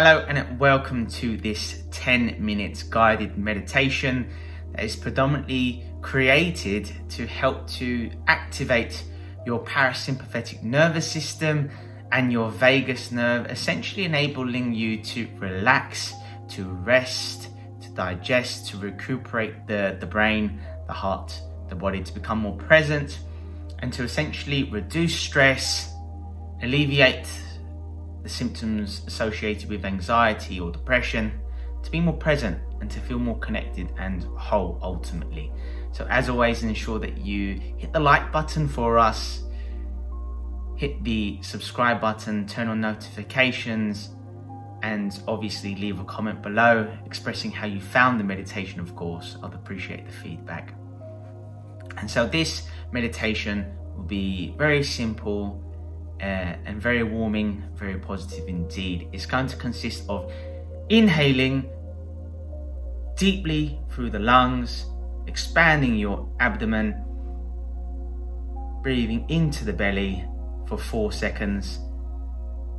Hello and welcome to this 10 minutes guided meditation that is predominantly created to help to activate your parasympathetic nervous system and your vagus nerve, essentially enabling you to relax, to rest, to digest, to recuperate the, the brain, the heart, the body, to become more present, and to essentially reduce stress, alleviate the symptoms associated with anxiety or depression, to be more present and to feel more connected and whole ultimately. So, as always, ensure that you hit the like button for us, hit the subscribe button, turn on notifications, and obviously leave a comment below expressing how you found the meditation, of course. I'd appreciate the feedback. And so, this meditation will be very simple uh, and very warming, very positive indeed. It's going to consist of inhaling deeply through the lungs, expanding your abdomen, breathing into the belly for four seconds.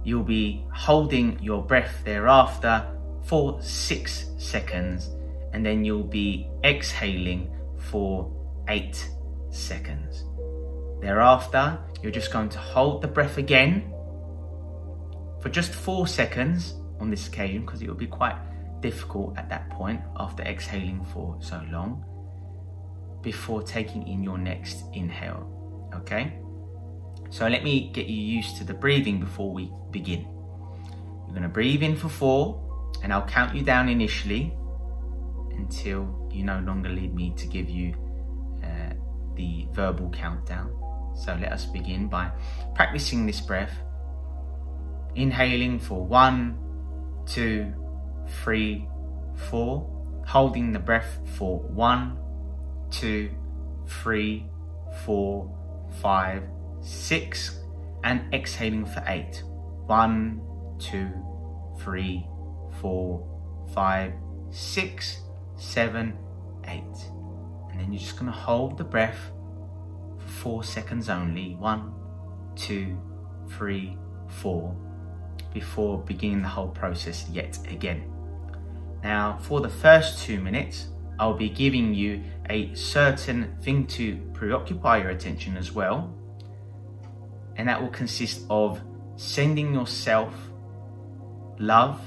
You'll be holding your breath thereafter for six seconds, and then you'll be exhaling for eight seconds. Thereafter, you're just going to hold the breath again for just four seconds on this occasion because it will be quite difficult at that point after exhaling for so long before taking in your next inhale. Okay? So let me get you used to the breathing before we begin. You're going to breathe in for four, and I'll count you down initially until you no longer need me to give you uh, the verbal countdown. So let us begin by practicing this breath. Inhaling for one, two, three, four. Holding the breath for one, two, three, four, five, six. And exhaling for eight. One, two, three, four, five, six, seven, eight. And then you're just going to hold the breath four seconds only. One, two, three, four, before beginning the whole process yet again. Now, for the first two minutes, I'll be giving you a certain thing to preoccupy your attention as well. And that will consist of sending yourself love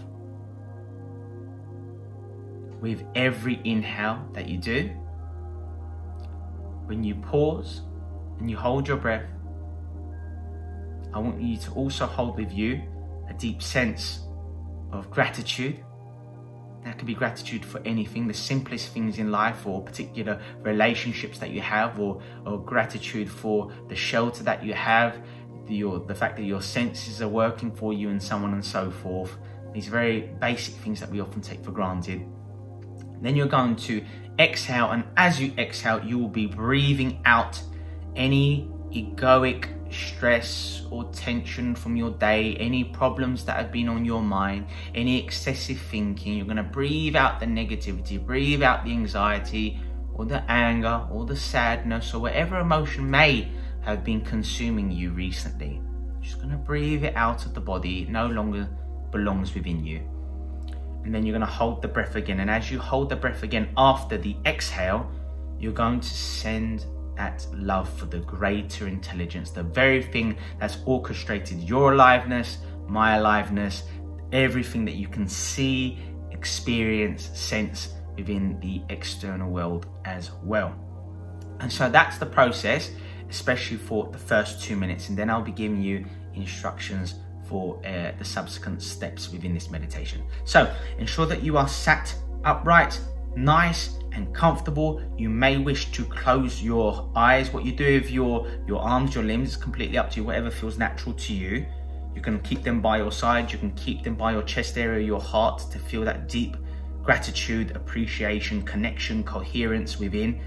with every inhale that you do. When you pause, and you hold your breath, I want you to also hold with you a deep sense of gratitude. That could be gratitude for anything, the simplest things in life, or particular relationships that you have, or, or gratitude for the shelter that you have, the, your, the fact that your senses are working for you, and so on and so forth. These very basic things that we often take for granted. Then you're going to exhale, and as you exhale, you will be breathing out any egoic stress or tension from your day, any problems that have been on your mind, any excessive thinking, you're going to breathe out the negativity, breathe out the anxiety or the anger or the sadness or whatever emotion may have been consuming you recently. Just going to breathe it out of the body. It no longer belongs within you. And then you're going to hold the breath again. And as you hold the breath again after the exhale, you're going to send that love for the greater intelligence, the very thing that's orchestrated your aliveness, my aliveness, everything that you can see, experience, sense within the external world as well. And so that's the process, especially for the first two minutes. And then I'll be giving you instructions for uh, the subsequent steps within this meditation. So ensure that you are sat upright, nice and comfortable. You may wish to close your eyes. What you do with your, your arms, your limbs, is completely up to you, whatever feels natural to you. You can keep them by your side. You can keep them by your chest area, your heart to feel that deep gratitude, appreciation, connection, coherence within.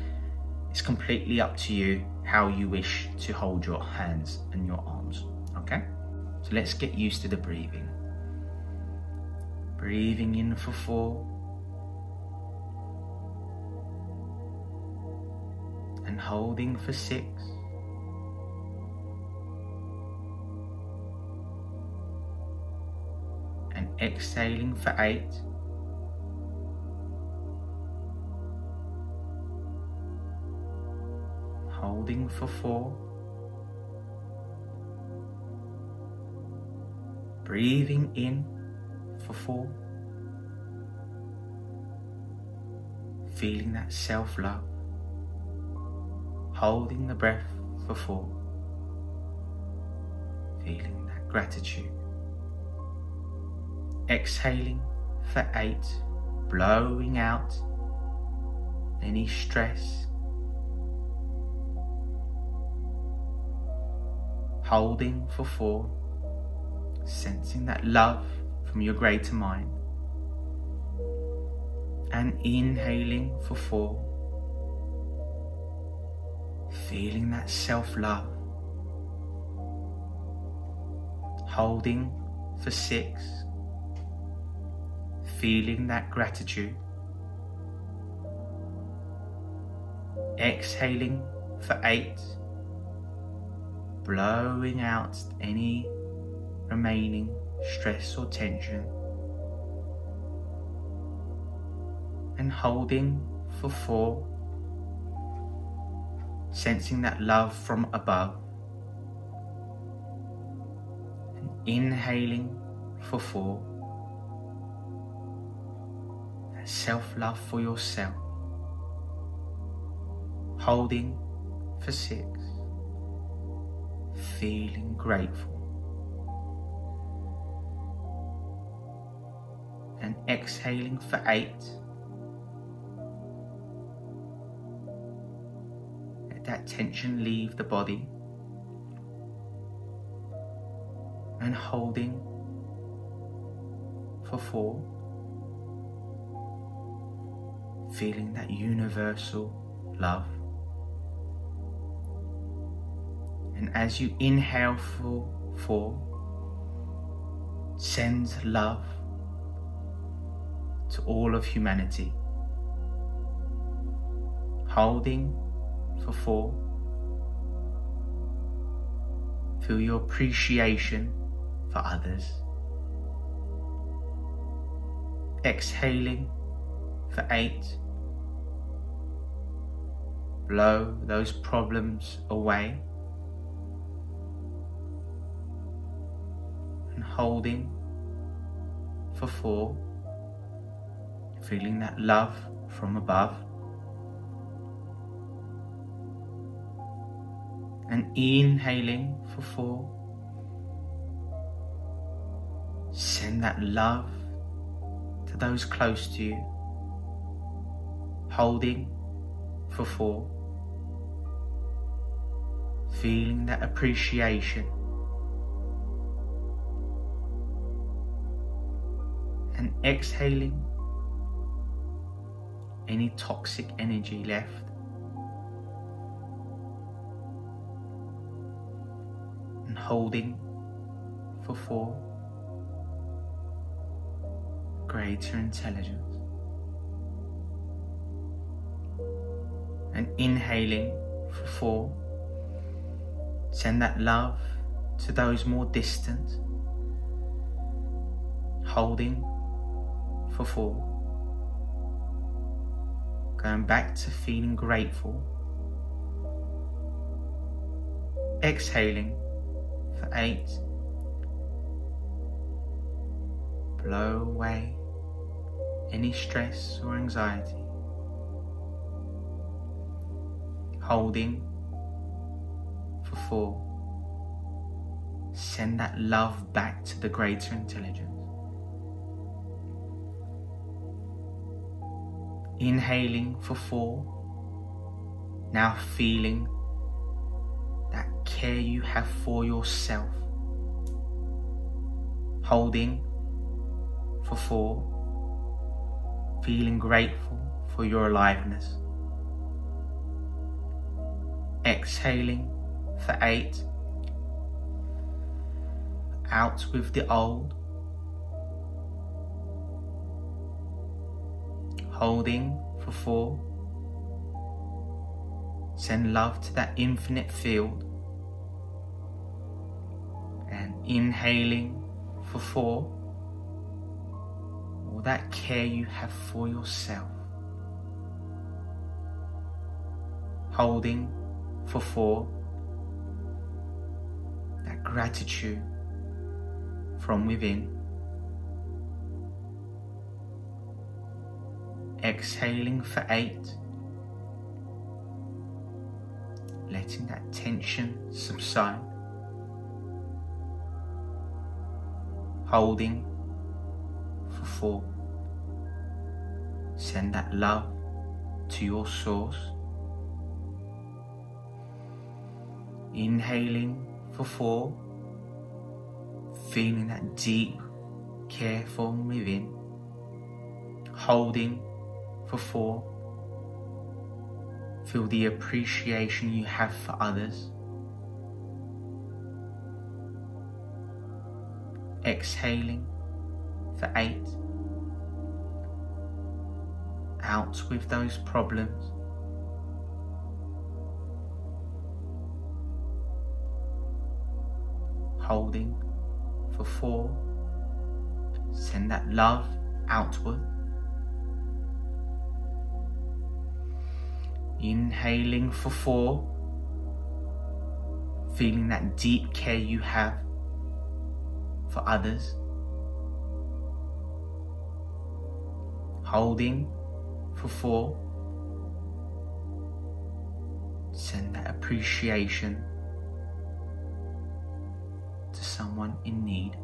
It's completely up to you how you wish to hold your hands and your arms. Okay? So let's get used to the breathing. Breathing in for four. And holding for six. And exhaling for eight. Holding for four. Breathing in for four. Feeling that self love. Holding the breath for four. Feeling that gratitude. Exhaling for eight. Blowing out any stress. Holding for four sensing that love from your greater mind. And inhaling for four, feeling that self love. Holding for six, feeling that gratitude. Exhaling for eight, blowing out any remaining stress or tension and holding for four, sensing that love from above. And inhaling for four, that self-love for yourself, holding for six, feeling grateful. And exhaling for eight. Tension leave the body and holding for four. Feeling that universal love. And as you inhale for four, send love to all of humanity. Holding for four. Feel your appreciation for others. Exhaling for eight. Blow those problems away. And holding for four feeling that love from above. And inhaling for four. Send that love to those close to you. Holding for four. Feeling that appreciation. And exhaling any toxic energy left. Holding for four. Greater intelligence. And inhaling for four. Send that love to those more distant. Holding for four going back to feeling grateful. Exhaling for eight. Blow away any stress or anxiety. Holding for four. Send that love back to the greater intelligence. Inhaling for four. Now feeling care you have for yourself. Holding for four. Feeling grateful for your aliveness. Exhaling for eight. Out with the old holding for four. Send love to that infinite field. Inhaling for four. All that care you have for yourself. Holding for four, that gratitude from within. Exhaling for eight, letting that tension subside. Holding for four. Send that love to your source. Inhaling for four, feeling that deep care from within. Holding for four, feel the appreciation you have for others. Exhaling for eight. Out with those problems. Holding for four. Send that love outward. Inhaling for four. Feeling that deep care you have for others. Holding for four. Send that appreciation to someone in need.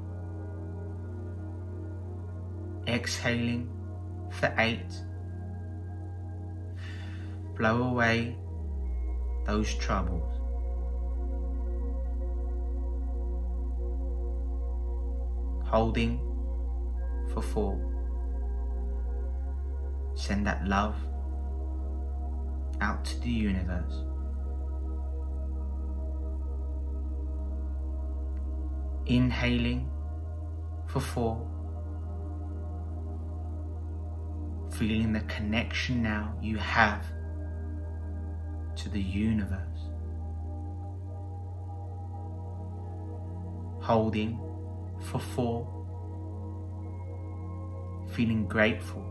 Exhaling for eight. Blow away those troubles. Holding for four. Send that love out to the universe. Inhaling for four. Feeling the connection now you have to the universe. Holding for four. Feeling grateful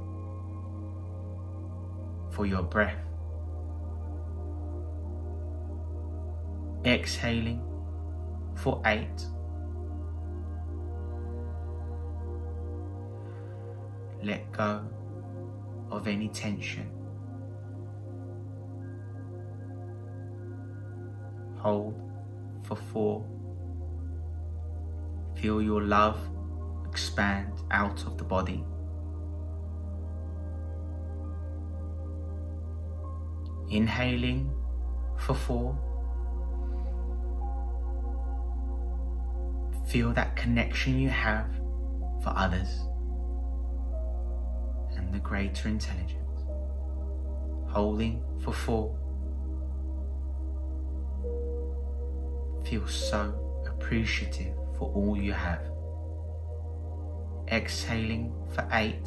for your breath. Exhaling for eight. Let go of any tension. Hold for four. Feel your love expand out of the body. Inhaling for four. Feel that connection you have for others and the greater intelligence. Holding for four. Feel so appreciative for all you have. Exhaling for eight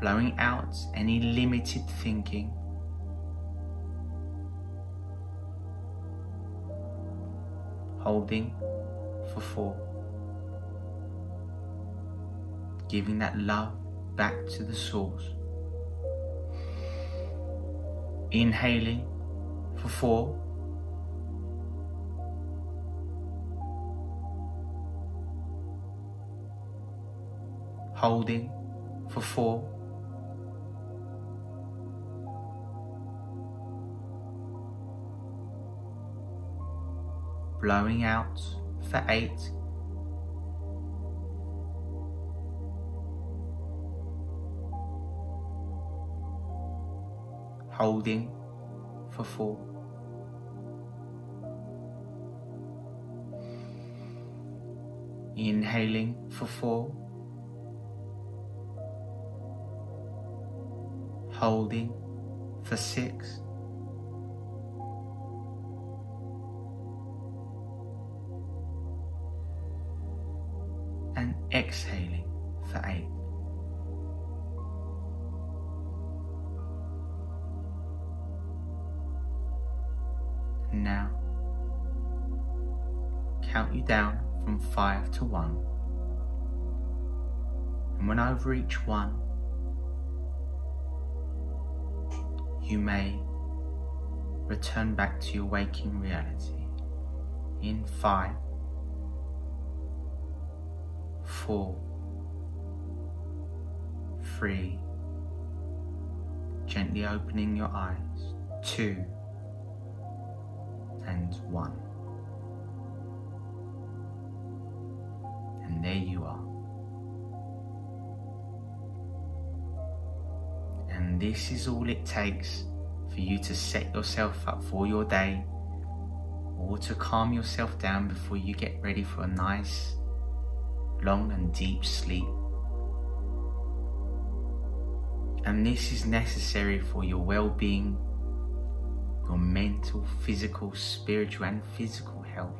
blowing out any limited thinking. Holding for four. Giving that love back to the source. Inhaling for four. Holding for four. blowing out for eight. Holding for four. Inhaling for four. Holding for six. And exhaling for eight. And now, count you down from five to one. And when over each one, you may return back to your waking reality in five, four, three, gently opening your eyes, two, and one. And there you are. This is all it takes for you to set yourself up for your day or to calm yourself down before you get ready for a nice, long, and deep sleep. And this is necessary for your well being, your mental, physical, spiritual, and physical health.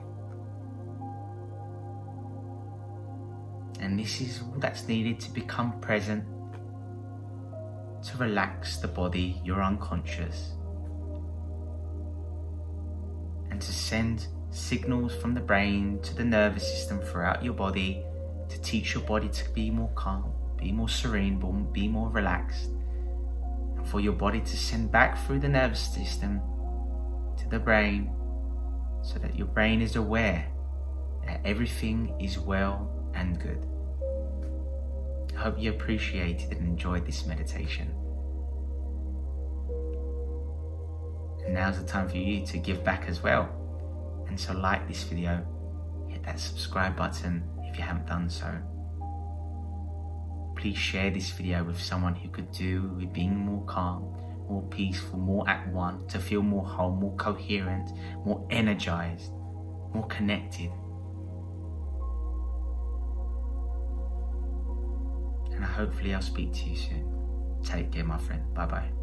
And this is all that's needed to become present, to relax the body, your unconscious, and to send signals from the brain to the nervous system throughout your body to teach your body to be more calm, be more serene, be more relaxed, and for your body to send back through the nervous system to the brain so that your brain is aware that everything is well and good. Hope you appreciated and enjoyed this meditation. And now's the time for you to give back as well. And so like this video, hit that subscribe button if you haven't done so. Please share this video with someone who could do with being more calm, more peaceful, more at one, to feel more whole, more coherent, more energized, more connected. Hopefully I'll speak to you soon. Take care, my friend. Bye bye.